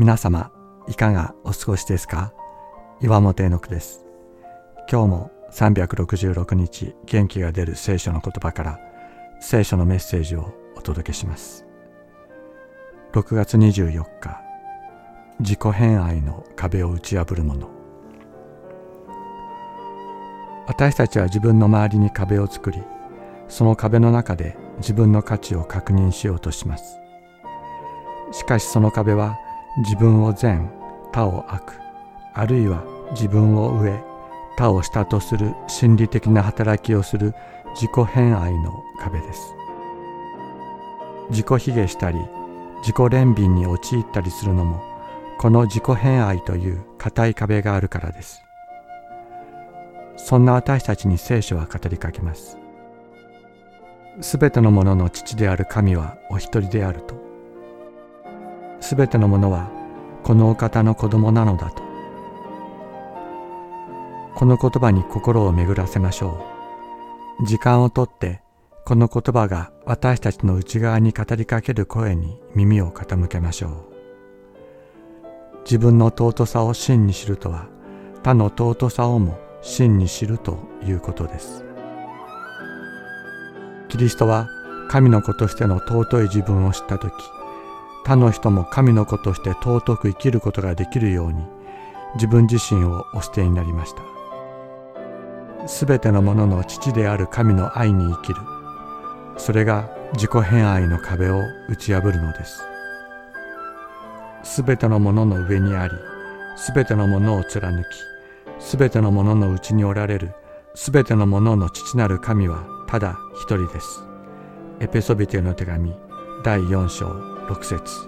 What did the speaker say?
皆様いかがお過ごしですか？岩本絵の句です。今日も366日元気が出る聖書の言葉から聖書のメッセージをお届けします。6月24日自己偏愛の壁を打ち破るもの私たちは自分の周りに壁を作りその壁の中で自分の価値を確認しようとします。しかしその壁は自分を善他を悪あるいは自分を上他を下とする心理的な働きをする自己偏愛の壁です。自己卑下したり自己憐憫に陥ったりするのもこの自己偏愛という固い壁があるからです。そんな私たちに聖書は語りかけます。すべてのものの父である神はお一人であるとすべてのものはこのお方の子供なのだと。この言葉に心を巡らせましょう。時間をとってこの言葉が私たちの内側に語りかける声に耳を傾けましょう。自分の尊さを真に知るとは他の尊さをも真に知るということです。キリストは神の子としての尊い自分を知った時他の人も神の子として尊く生きることができるように自分自身をお捨てになりました。すべてのものの父である神の愛に生きる。それが自己偏愛の壁を打ち破るのです。すべてのものの上にありすべてのものを貫きすべてのもののうちにおられるすべてのものの父なる神はただ一人です。エペソビテの手紙第4章北節。